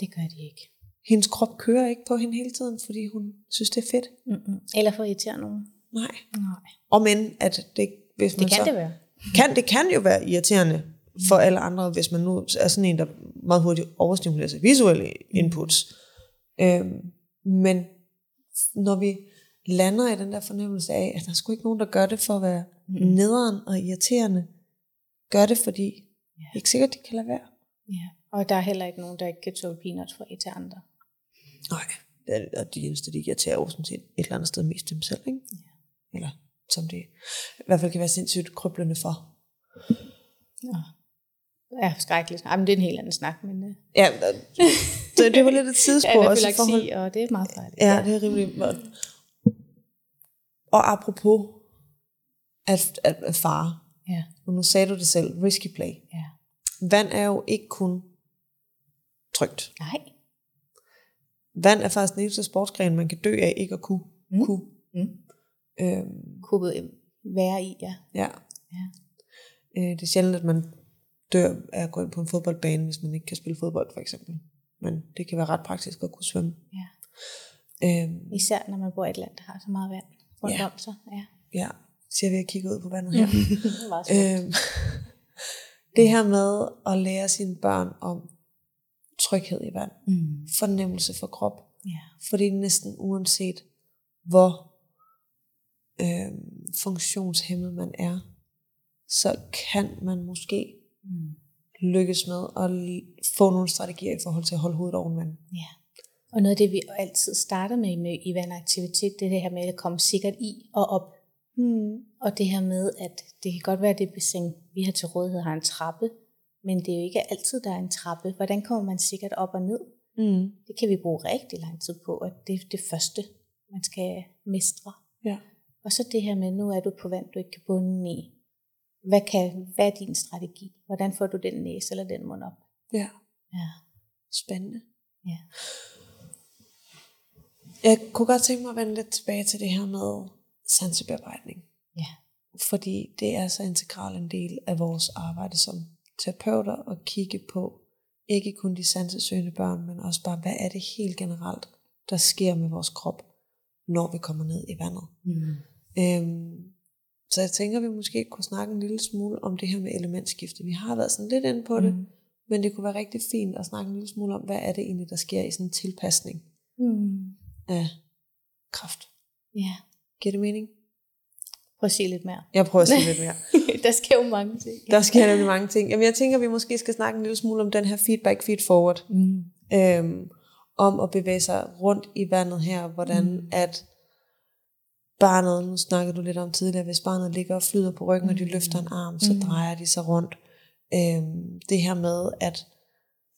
det gør de ikke. Hendes krop kører ikke på hende hele tiden, fordi hun synes, det er fedt. Mm-mm. Eller for at irritere nogen. Nej. Nej. Og men, at det, hvis man Det kan så, det være. Kan, det kan jo være irriterende for alle andre, hvis man nu er sådan en, der meget hurtigt overstimulerer sig visuelle inputs. Øhm, men når vi lander i den der fornemmelse af, at der er sgu ikke nogen, der gør det for at være mm. nederen og irriterende, gør det, fordi det er ikke sikkert, de kan lade være. Ja. Og der er heller ikke nogen, der ikke kan tåle peanuts fra et til andre. Nej, det er, og de eneste, de irriterer jo sådan set et eller andet sted mest dem selv, ikke? Ja. Eller som det i hvert fald kan være sindssygt krøblende for. Ja. Ja, skrækkeligt. Ej, men det er en helt anden snak, men... Uh... Ja, det, det var lidt et sidespor. ja, også i forhold- sige, og det er meget farligt. Ja, det er rimelig godt. Og apropos at, at, at fare, Ja, og nu sagde du det selv, risky play. ja. Vand er jo ikke kun trygt. Nej. Vand er faktisk den eneste sportsgren, man kan dø af ikke at kunne. Mm. kunne. Mm. Øhm, Kunne være i, ja. ja. Ja. Øh, det er sjældent, at man dør af at gå ind på en fodboldbane, hvis man ikke kan spille fodbold, for eksempel. Men det kan være ret praktisk at kunne svømme. ja. Øhm, Især når man bor i et land, der har så meget vand rundt Ja. om sig. Ja. ja, siger vi at kigge ud på vandet her. er. Øhm, det her med at lære sine børn om tryghed i vand, Mm. fornemmelse for krop, Ja. fordi næsten uanset hvor øhm, funktionshemmet man er, så kan man måske Mm. lykkes med at få nogle strategier i forhold til at holde hovedet oven vand. ja. Og noget af det, vi altid starter med, med i vandaktivitet, det er det her med at komme sikkert i og op. Mm. Og det her med, at det kan godt være, at det bassin, vi har til rådighed, har en trappe, men det er jo ikke altid, der er en trappe. Hvordan kommer man sikkert op og ned? Mm. Det kan vi bruge rigtig lang tid på, at det er det første, man skal mestre. Ja. Og så det her med, nu er du på vand, du ikke kan bunde i. Hvad, kan, hvad er din strategi? Hvordan får du den næse eller den mund op? ja, Ja. spændende. ja. Jeg kunne godt tænke mig at vende lidt tilbage til det her med sansebearbejdning. Ja. Fordi det er så integral en del af vores arbejde som terapeuter at kigge på ikke kun de sansesøgende børn, men også bare, hvad er det helt generelt, der sker med vores krop, når vi kommer ned i vandet. Mm. Øhm, så jeg tænker, vi måske kunne snakke en lille smule om det her med elementskifte. Vi har været sådan lidt inde på det, Mm. men det kunne være rigtig fint at snakke en lille smule om, hvad er det egentlig, der sker i sådan en tilpasning Mm. af kraft. Ja. Giver det mening? Prøv at sige lidt mere. Jeg prøver at sige lidt mere. der sker jo mange ting. Der sker nemlig mange ting. Jamen, jeg tænker, vi måske skal snakke en lille smule om den her feedback feed forward. Mm. Øhm, om at bevæge sig rundt i vandet her, hvordan Mm. at barnet, nu snakkede du lidt om tidligere, hvis barnet ligger og flyder på ryggen, mm. og de Mm. løfter en arm, så Mm. drejer de sig rundt. Øhm, det her med, at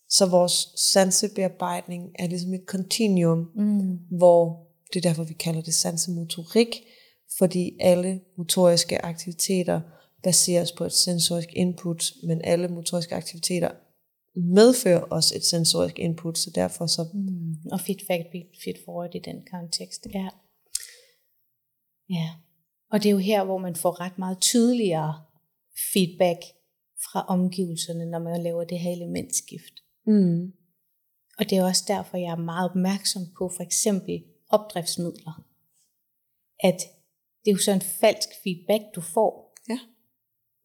så vores sansebearbejdning er ligesom et continuum, Mm. hvor det er derfor, vi kalder det sansemotorik, fordi alle motoriske aktiviteter baseres på et sensorisk input, men alle motoriske aktiviteter medfører også et sensorisk input, så derfor så, Mm. Og feedback, feed forward i den kontekst. Ja. ja. Og det er jo her, hvor man får ret meget tydeligere feedback fra omgivelserne, når man laver det her elementskift. mm, Og det er også derfor, jeg er meget opmærksom på for eksempel opdriftsmidler. At det er jo så en falsk feedback, du får. Ja.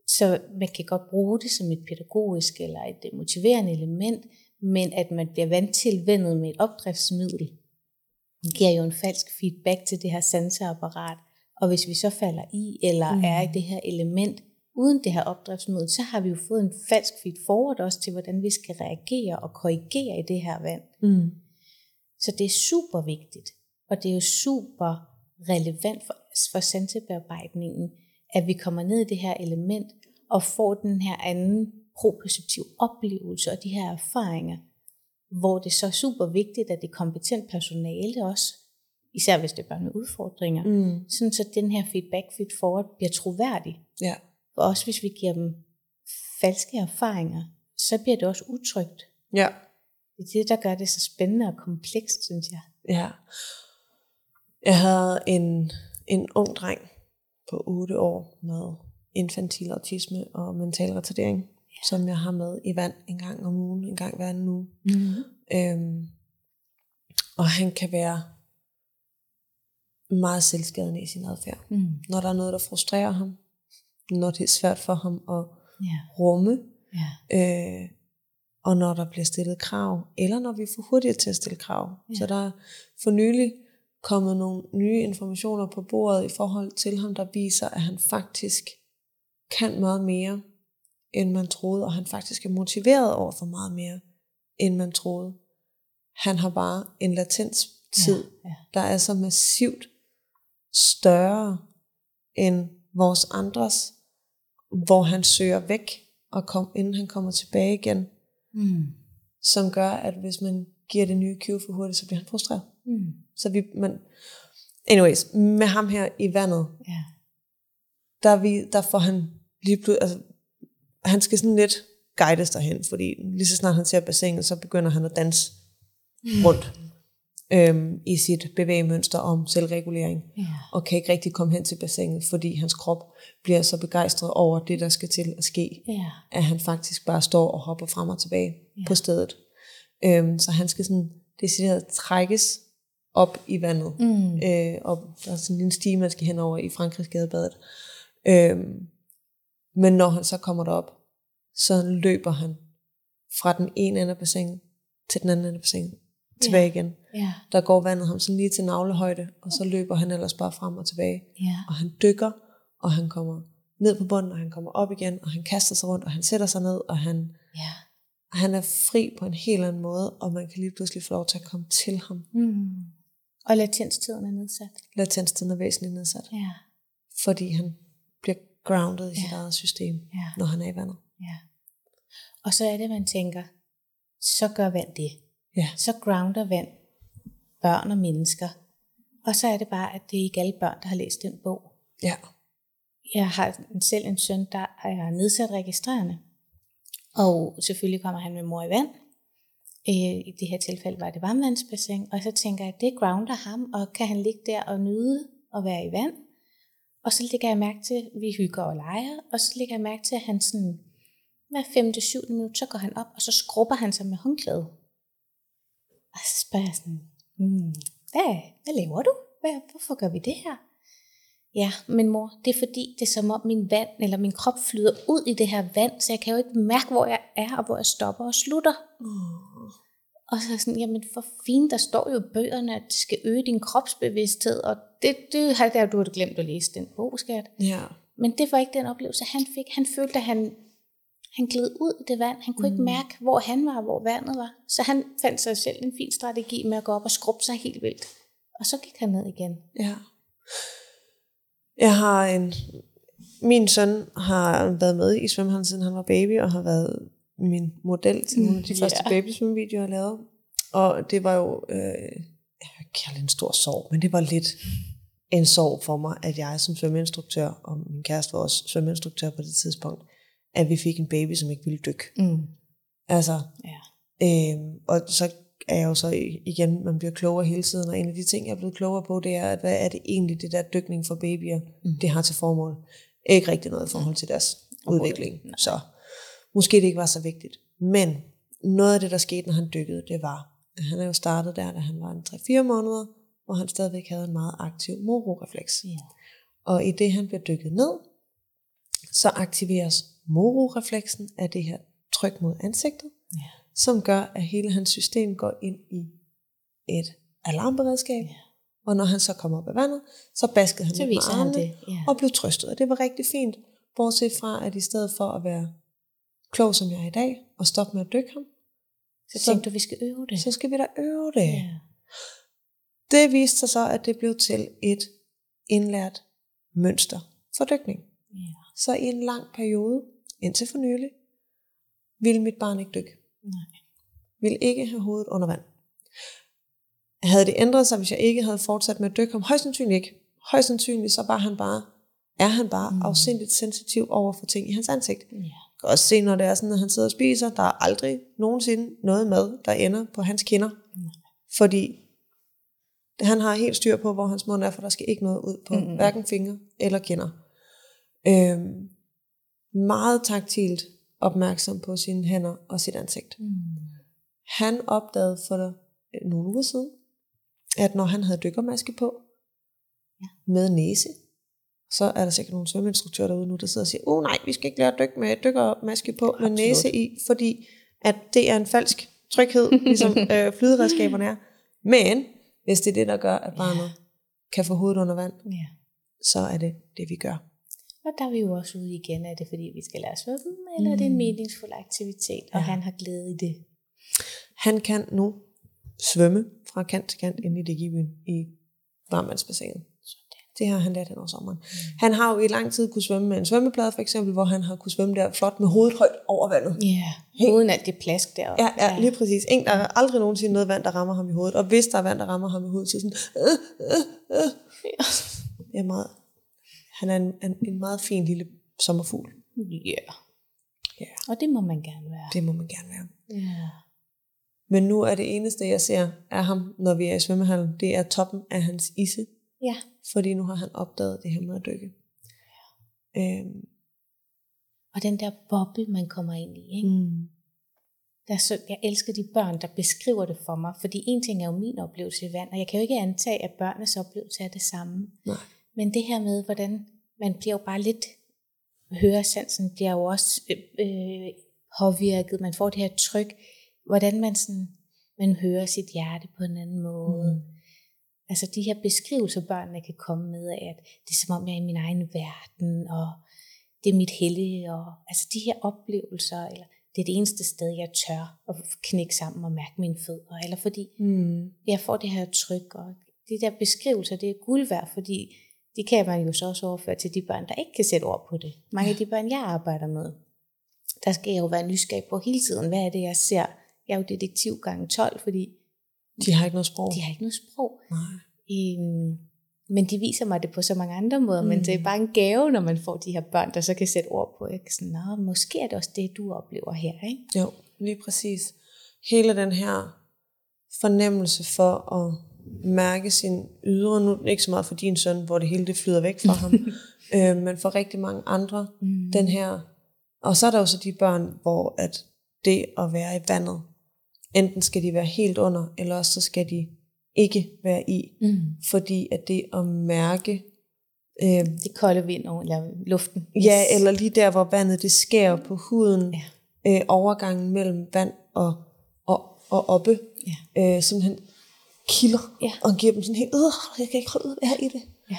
Så man kan godt bruge det som et pædagogisk eller et motiverende element, men at man bliver vant til vendet med et opdriftsmiddel, giver jo en falsk feedback til det her sanseapparat. Og hvis vi så falder i, eller mm. er i det her element, uden det her opdriftsmiddel, så har vi jo fået en falsk feed forward også til, hvordan vi skal reagere og korrigere i det her vand. mm, Så det er super vigtigt, og det er jo super relevant for, for sansebearbejdningen, at vi kommer ned i det her element og får den her anden proprioceptiv oplevelse og de her erfaringer, hvor det så er super vigtigt, at det er kompetent personale også, især hvis det er børn med udfordringer, mm. sådan så den her feedback feed forward bliver troværdig. ja, Og også hvis vi giver dem falske erfaringer, så bliver det også utrygt. ja, Det er det, der gør det så spændende og komplekst, synes jeg. ja. Jeg havde en, en ung dreng på 8 år med infantil autisme og mental retardering, ja. som jeg har med i vand en gang om ugen, en gang hver anden uge. Mm-hmm. Øhm, og han kan være meget selvskadende i sin adfærd. Mm. Når der er noget, der frustrerer ham, når det er svært for ham at Ja, rumme, ja, øh, og når der bliver stillet krav, eller når vi er for hurtige til at stille krav. Ja. Så der er for nylig kommet nogle nye informationer på bordet i forhold til ham, der viser, at han faktisk kan meget mere, end man troede, og han faktisk er motiveret over for meget mere, end man troede. Han har bare en latenstid, ja, der er så massivt større end vores andres, hvor han søger væk og kom, inden han kommer tilbage igen, Mm. som gør, at hvis man giver det nye cue for hurtigt, så bliver han frustreret. Mm. Så vi, man, anyways, med ham her i vandet, Ja. der, er vi, der får han lige pludselig, altså, han skal sådan lidt guides derhen, fordi lige så snart han ser bassinet, så begynder han at danse rundt øhm, i sit bevægemønster om selvregulering, Ja. og kan ikke rigtig komme hen til bassinet, fordi hans krop bliver så begejstret over det, der skal til at ske, Ja. at han faktisk bare står og hopper frem og tilbage ja. på stedet. Øhm, så han skal sådan decideret trækkes op i vandet. Mm. Øh, og der er sådan en lille stige, man skal hen over i Frankrigs gadebadet. Øhm, men når han så kommer derop, så løber han fra den ene ende af bassinet til den anden ende af bassinet. Tilbage Ja. igen. Ja. Der går vandet ham sådan lige til navlehøjde, og så løber han ellers bare frem og tilbage. Ja. Og han dykker, og han kommer ned på bunden, og han kommer op igen, og han kaster sig rundt, og han sætter sig ned, og han, Ja. han er fri på en helt anden måde, og man kan lige pludselig få lov til at komme til ham. Mm. Og latenstiden er nedsat. Latenstiden er væsentligt nedsat, Ja. fordi han bliver grounded i sit Ja. eget system, Ja. når han er i vandet. Ja. Og så er det, man tænker, så gør vand det. Ja. Så grounder vand børn og mennesker. Og så er det bare, at det er ikke alle børn, der har læst den bog. Ja. Jeg har selv en søn, der er nedsat registrerende. Og selvfølgelig kommer han med mor i vand. Øh, I det her tilfælde var det varmvandsbassin. Og så tænker jeg, at det grounder ham, og kan han ligge der og nyde at være i vand. Og så lægger jeg mærke til, at vi hygger og leger, og så lægger jeg mærke til, at han sådan, hver 5-7 minut, så går han op, og så skrubber han sig med håndklæde. Og så spørger jeg sådan, hmm, hvad, hvad laver du? Hvad, hvorfor gør vi det her? Ja, men mor, det er fordi, det er som om min vand, eller min krop flyder ud i det her vand, så jeg kan jo ikke mærke, hvor jeg er, og hvor jeg stopper og slutter. Uh. Og så sådan, jamen for fint, der står jo i bøgerne, at det skal øge din kropsbevidsthed, og det, det har der, du har glemt at læse den bog, skat. Ja. Men det var ikke den oplevelse, han fik. Han følte, at han, han gled ud i det vand. Han kunne mm. ikke mærke, hvor han var, hvor vandet var. Så han fandt sig selv en fin strategi med at gå op og skrubbe sig helt vildt. Og så gik han ned igen. Ja. Jeg har en... Min søn har været med i svømmehallen, siden han var baby, og har været min model til nogle af de Mm, første babysvømmevideoer, jeg lavede. Og det var jo... Øh, jeg vil kalde en stor sorg, men det var lidt en sorg for mig, at jeg som svømmeinstruktør, og min kæreste var også svømmeinstruktør på det tidspunkt, at vi fik en baby, som ikke ville dykke. Mm. Altså, Ja. Øhm, og så er jeg jo så igen, man bliver klogere hele tiden, og en af de ting, jeg er blevet klogere på, det er, at hvad er det egentlig, det der dykning for babyer, mm. det har til formål. Ikke rigtig noget i forhold til deres udvikling. Nej. Så måske det ikke var så vigtigt. Men noget af det, der skete, når han dykkede, det var, at han er jo startet der, da han var en 3-4 måneder, hvor han stadigvæk havde en meget aktiv mororefleks. Ja. Og i det, han bliver dykket ned, så aktiveres mororefleksen af det her tryk mod ansigtet, Ja. som gør, at hele hans system går ind i et alarmberedskab. Ja. Og når han så kommer op af vandet, så baskede han Så med viser han armene det. Ja. og blev trøstet. Og det var rigtig fint. Bortset fra, at i stedet for at være klog, som jeg er i dag, og stoppe med at dykke ham, Så så- tænkte du, vi skal øve det. så skal vi da øve det. ja. Det viste sig så, at det blev til et indlært mønster for dykning. ja. Så i en lang periode, indtil for nylig, ville mit barn ikke dykke. Nej. Ville ikke have hovedet under vand. Havde det ændret sig, hvis jeg ikke havde fortsat med at dykke ham? Højst sandsynligt ikke. Højst sandsynligt, så var han bare, er han bare mm. afsindigt sensitiv over for ting i hans ansigt. Ja. Også se, når det er sådan, at han sidder og spiser, der er aldrig nogensinde noget mad, der ender på hans kinder. Fordi han har helt styr på, hvor hans mund er, for der skal ikke noget ud på mm-hmm. hverken fingre eller kinder. Øhm, meget taktilt opmærksom på sine hænder og sit ansigt. Mm. Han opdagede for nogle uger siden, at når han havde dykkermaske på, Ja. med næse, så er der sikkert nogle svømmeinstruktører derude nu, der sidder og siger, oh nej, vi skal ikke lære at dykke med dykkermaske på med Absolut. næse i, fordi at det er en falsk tryghed, ligesom øh, flyderedskaberne er. Men hvis det er det, der gør, at barnet ja. kan få hovedet under vand, Ja. så er det det, vi gør. Og der er vi jo også ude igen, er det fordi, vi skal lære at svømme, eller mm. er det en meningsfuld aktivitet, og Ja. han har glæde i det. Han kan nu svømme fra kant til kant inde i Digibyen i varmvandsbassinet. Det har han lært hen over sommeren. Mm. Han har jo i lang tid kunne svømme med en svømmeplade, for eksempel, hvor han har kunne svømme der flot med hovedet højt over vandet. Ja, yeah. uden alt det plask der. Ja, ja, lige præcis. Ingen, der er aldrig nogensinde noget vand, der rammer ham i hovedet. Og hvis der er vand, der rammer ham i hovedet, så er sådan... Øh, øh, øh. Det er meget, han er en, en, en meget fin lille sommerfugl. Ja. Yeah. Ja. Og det må man gerne være. Det må man gerne være. Ja. Men nu er det eneste, jeg ser af ham, når vi er i svømmehallen, det er toppen af hans isse. Ja. Fordi nu har han opdaget det her med at dykke. Ja. Øhm. Og den der boble, man kommer ind i. Ikke? Mm. Der er så, jeg elsker de børn, der beskriver det for mig. Fordi en ting er jo min oplevelse i vand, og jeg kan jo ikke antage, at børnenes oplevelse er det samme. Nej. Men det her med, hvordan man bliver jo bare lidt, høresansen bliver jo også øh, øh, påvirket, man får det her tryk, hvordan man sådan, man hører sit hjerte på en anden måde. Mm. Altså de her beskrivelser, børnene kan komme med af, at det er som om, jeg er i min egen verden, og det er mit hellige, og altså de her oplevelser, eller det er det eneste sted, jeg tør at knække sammen og mærke mine fødder, eller fordi mm. jeg får det her tryk, og de der beskrivelser, det er guld værd, fordi de kan man jo så også overføre til de børn, der ikke kan sætte ord på det. Mange af de børn, jeg arbejder med, der skal jeg jo være nysgerrig på hele tiden. Hvad er det, jeg ser? Jeg er jo detektiv gang 12, fordi de har ikke noget sprog. De har ikke noget sprog. Nej. I, men de viser mig det på så mange andre måder, mm. men det er bare en gave, når man får de her børn, der så kan sætte ord på. Ikke? Sådan, Nå, måske er det også det, du oplever her. Ikke? Jo, lige præcis. Hele den her fornemmelse for at mærke sin ydre, nu ikke så meget for din søn, hvor det hele det flyder væk fra ham, øh, men for rigtig mange andre, Mm. den her, og så er der jo så de børn, hvor at det at være i vandet, enten skal de være helt under, eller også så skal de ikke være i, Mm. fordi at det at mærke, øh, Det kolde vind over eller luften. ja, eller lige der, hvor vandet det skærer på huden, Ja. øh, overgangen mellem vand og, og, og oppe, Ja. øh, simpelthen kilder, Ja. og giver dem sådan helt, øh, jeg kan ikke holde ud i det. Ja.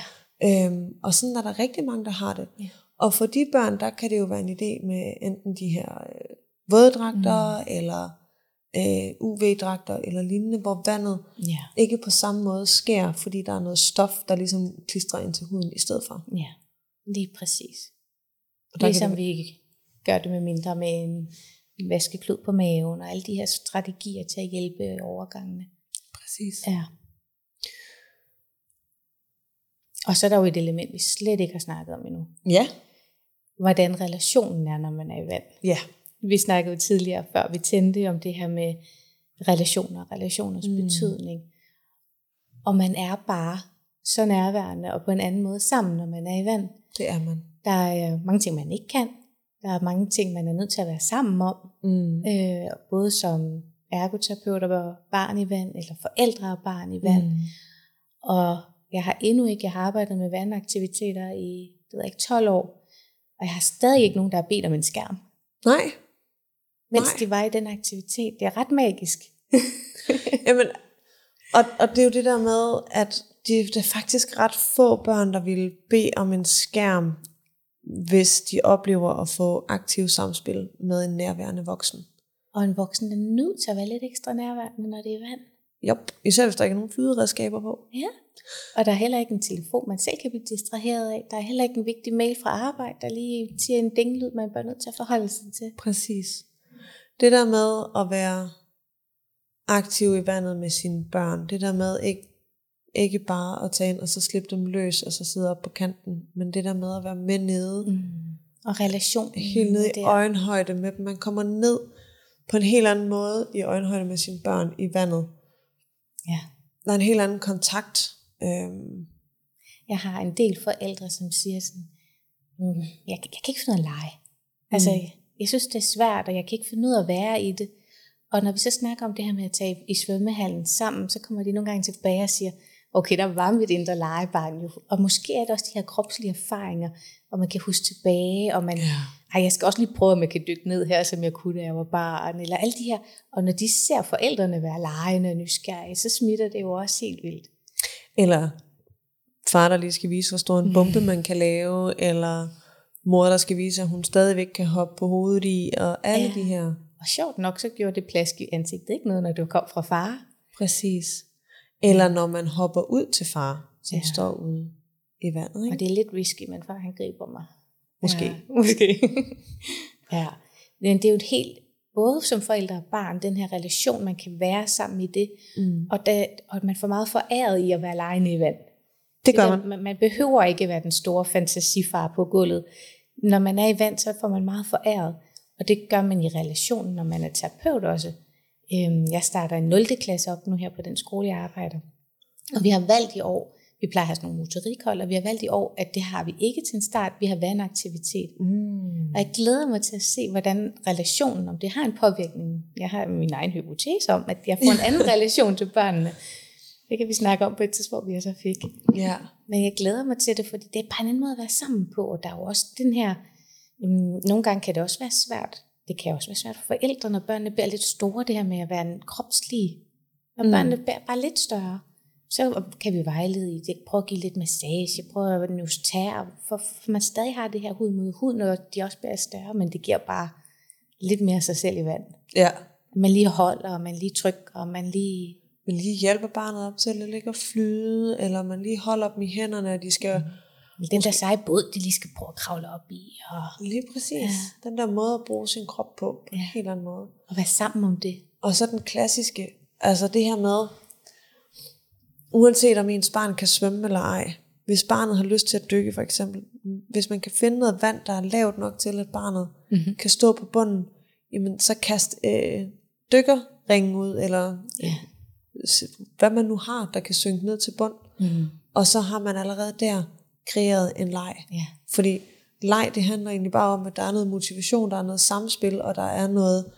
Øhm, og sådan er der rigtig mange, der har det. Ja. Og for de børn, der kan det jo være en idé med enten de her øh, våddragter, mm. eller øh, UV-dragter, eller lignende, hvor vandet Ja. ikke på samme måde sker, fordi der er noget stof, der ligesom klistrer ind til huden i stedet for. ja, lige præcis. Og der Ligesom det- vi gør det med mindre med en vaskeklud på maven, og alle de her strategier til at hjælpe overgangene. Præcis. Ja. Og så er der jo et element, vi slet ikke har snakket om endnu. Ja. Hvordan relationen er, når man er i vand. Ja. Vi snakkede tidligere, før vi tændte, om det her med relationer, relationers Mm. mm. betydning. Og man er bare så nærværende og på en anden måde sammen, når man er i vand. Det er man. Der er øh, mange ting, man ikke kan. Der er mange ting, man er nødt til at være sammen om. Mm. Øh, både som ergoterapeut og barn i vand, eller forældre og barn i vand. Mm. Og jeg har endnu ikke, jeg har arbejdet med vandaktiviteter i det ved jeg ikke, 12 år, og jeg har stadig ikke nogen, der har bedt om en skærm, Nej. Mens Nej. de var i den aktivitet. Det er ret magisk. Jamen, og, og det er jo det der med, at det, det er faktisk ret få børn, der vil bede om en skærm, hvis de oplever at få aktiv samspil med en nærværende voksen. Og en voksen er nødt til at være lidt ekstra nærværende, når det er vand. Jop, især hvis der ikke er nogen flyderedskaber på. Ja. Og der er heller ikke en telefon, man selv kan blive distraheret af. Der er heller ikke en vigtig mail fra arbejde, der lige siger en dinglyd, man bare nødt til at forholde sig til. Præcis. Det der med at være aktiv i vandet med sine børn, det der med ikke, ikke bare at tage ind og så slippe dem løs og så sidde op på kanten, men det der med at være med nede, Mm. Og relationen. helt ned i øjenhøjde med dem. Man kommer ned på en helt anden måde i øjenhøjde med sine børn i vandet. Ja. Der er en helt anden kontakt. Øhm, Jeg har en del forældre, som siger sådan, mm, jeg, jeg kan ikke finde af at lege. Altså, Mm. Jeg synes, det er svært, og jeg kan ikke finde ud af at være i det. Og når vi så snakker om det her med at tage i svømmehallen sammen, så kommer de nogle gange tilbage og siger, okay, der var mit indre legebarn jo. Og måske er det også de her kropslige erfaringer, og man kan huske tilbage, og man, Ja. ej, jeg skal også lige prøve, om jeg kan dykke ned her, som jeg kunne, da jeg var barn, eller alle de her. Og når de ser forældrene være legende og nysgerrige, så smitter det jo også helt vildt. Eller far, der lige skal vise, hvor stor en bombe man kan lave, eller mor, der skal vise, at hun stadigvæk kan hoppe på hovedet i, og alle Ja. de her. Og sjovt nok, så gjorde det plask i ansigtet ikke noget, når det kom fra far. Præcis. Eller når man hopper ud til far, som Ja. står ude. i vandet. Ikke? Og det er lidt risky, men far han griber mig. Måske. Ja, måske. ja. Men det er jo et helt, både som forældre og barn, den her relation, man kan være sammen i det, Mm. og, da, og at man får meget foræret i at være lejende i vand. Det gør man. man. Man behøver ikke være den store fantasifar på gulvet. Når man er i vand, så får man meget foræret. Og det gør man i relationen, når man er terapeut også. Øhm, Jeg starter en 0. klasse op nu her på den skole, jeg arbejder. Og vi har valgt i år, vi plejer at have sådan nogle motorikhold, og vi har valgt i år, at det har vi ikke til en start. Vi har vandaktivitet. Mm. Og jeg glæder mig til at se, hvordan relationen, om det har en påvirkning. Jeg har min egen hypotese om, at jeg får en anden relation til børnene. Det kan vi snakke om på et tidspunkt, vi så fik. Ja. Men jeg glæder mig til det, fordi det er bare en anden måde at være sammen på. Og der er jo også den her, øhm, nogle gange kan det også være svært. Det kan også være svært for forældre, når børnene bliver lidt store, det her med at være en kropslig. Når Mm. børnene bliver bare lidt større, så kan vi vejlede i det. Prøve at give lidt massage, prøve at justere, for, for man stadig har det her hud mod hud, når de også bliver større, men det giver bare lidt mere sig selv i vand. ja. Man lige holder, og man lige trykker, og man lige... Man lige hjælper barnet op til at ligge og flyde, eller man lige holder dem i hænderne, og de skal... Den der seje båd, de lige skal prøve at kravle op i, og, Lige præcis. Ja. Den der måde at bruge sin krop på, på en Ja. helt anden måde. og være sammen om det. Og så den klassiske, altså det her med, uanset om ens barn kan svømme eller ej, hvis barnet har lyst til at dykke for eksempel, hvis man kan finde noget vand, der er lavt nok til, at barnet Mm-hmm. kan stå på bunden, jamen så kast øh, dykkerringen ud, eller Ja. Hvad man nu har, der kan synke ned til bund. Mm. Og så har man allerede der kreeret en leg. Ja. Fordi leg, det handler egentlig bare om, at der er noget motivation, der er noget samspil, og der er noget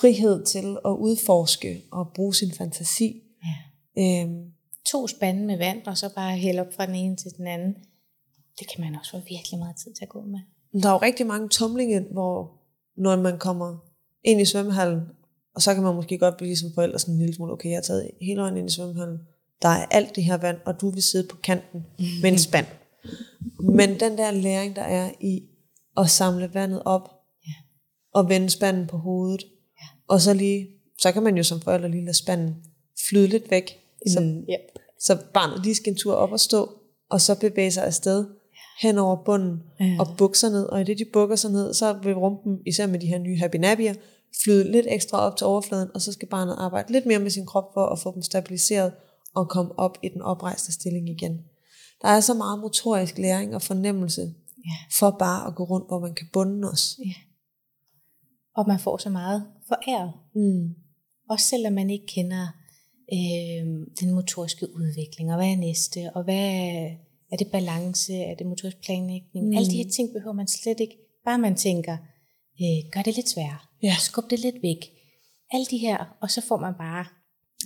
frihed til at udforske og bruge sin fantasi. ja. Øhm, To spande med vand, og så bare hælde op fra den ene til den anden. Det kan man også få virkelig meget tid til at gå med. der er jo rigtig mange tumlinge, hvor når man kommer ind i svømmehallen, og så kan man måske godt blive som forældre sådan en lille smule, okay, jeg har taget hele vejen ind i svømmehallen, der er alt det her vand, og du vil sidde på kanten med en spand. Men den der læring, der er i at samle vandet op, Ja. og vende spanden på hovedet, Ja. og så lige, så kan man jo som forældre lige lade spanden flyde lidt væk, så, Mm, yep. så barnet lige skal en tur op og stå, og så bevæge sig afsted hen over bunden Ja. og bukke sig ned. Og i det de bukker sig ned, så vil rumpen, især med de her nye happy nappier, flyde lidt ekstra op til overfladen, og så skal barnet arbejde lidt mere med sin krop for at få dem stabiliseret og komme op i den oprejste stilling igen. Der er så meget motorisk læring og fornemmelse Ja. for bare at gå rundt, hvor man kan bunde os. ja. Og man får så meget foræret. Mm. Også selvom man ikke kender øh, den motoriske udvikling, og hvad er næste, og hvad er, er det balance, er det motorisk planlægning. Mm. Mm. Alle de her ting behøver man slet ikke. Bare man tænker, øh, gør det lidt sværere, Ja. skub det lidt væk. Alle de her, og så får man bare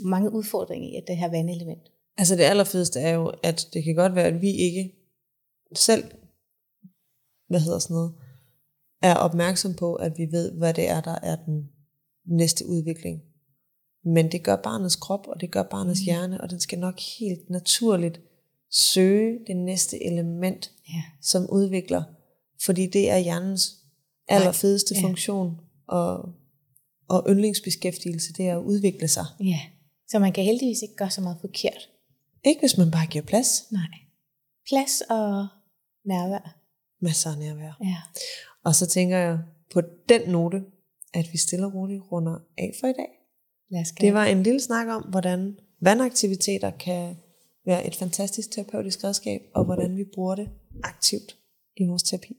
mange udfordringer i det her vandelement. Altså det allerfedeste er jo, at det kan godt være, at vi ikke selv, hvad hedder sådan noget, er opmærksom på, at vi ved, hvad det er, der er den næste udvikling. Men det gør barnets krop, og det gør barnets Mm. hjerne, og den skal nok helt naturligt søge det næste element, Ja. som udvikler. Fordi det er hjernens allerfedeste Ja. funktion og, og yndlingsbeskæftigelse, det er at udvikle sig. ja. Så man kan heldigvis ikke gøre så meget forkert. Ikke hvis man bare giver plads. Nej. Plads og nærvær. Masser af nærvær. Ja. Og så tænker jeg på den note, at vi stille og roligt runder af for i dag. Lad os Det var en lille snak om, hvordan vandaktiviteter kan være et fantastisk terapeutisk redskab, og hvordan vi bruger det aktivt i vores terapi.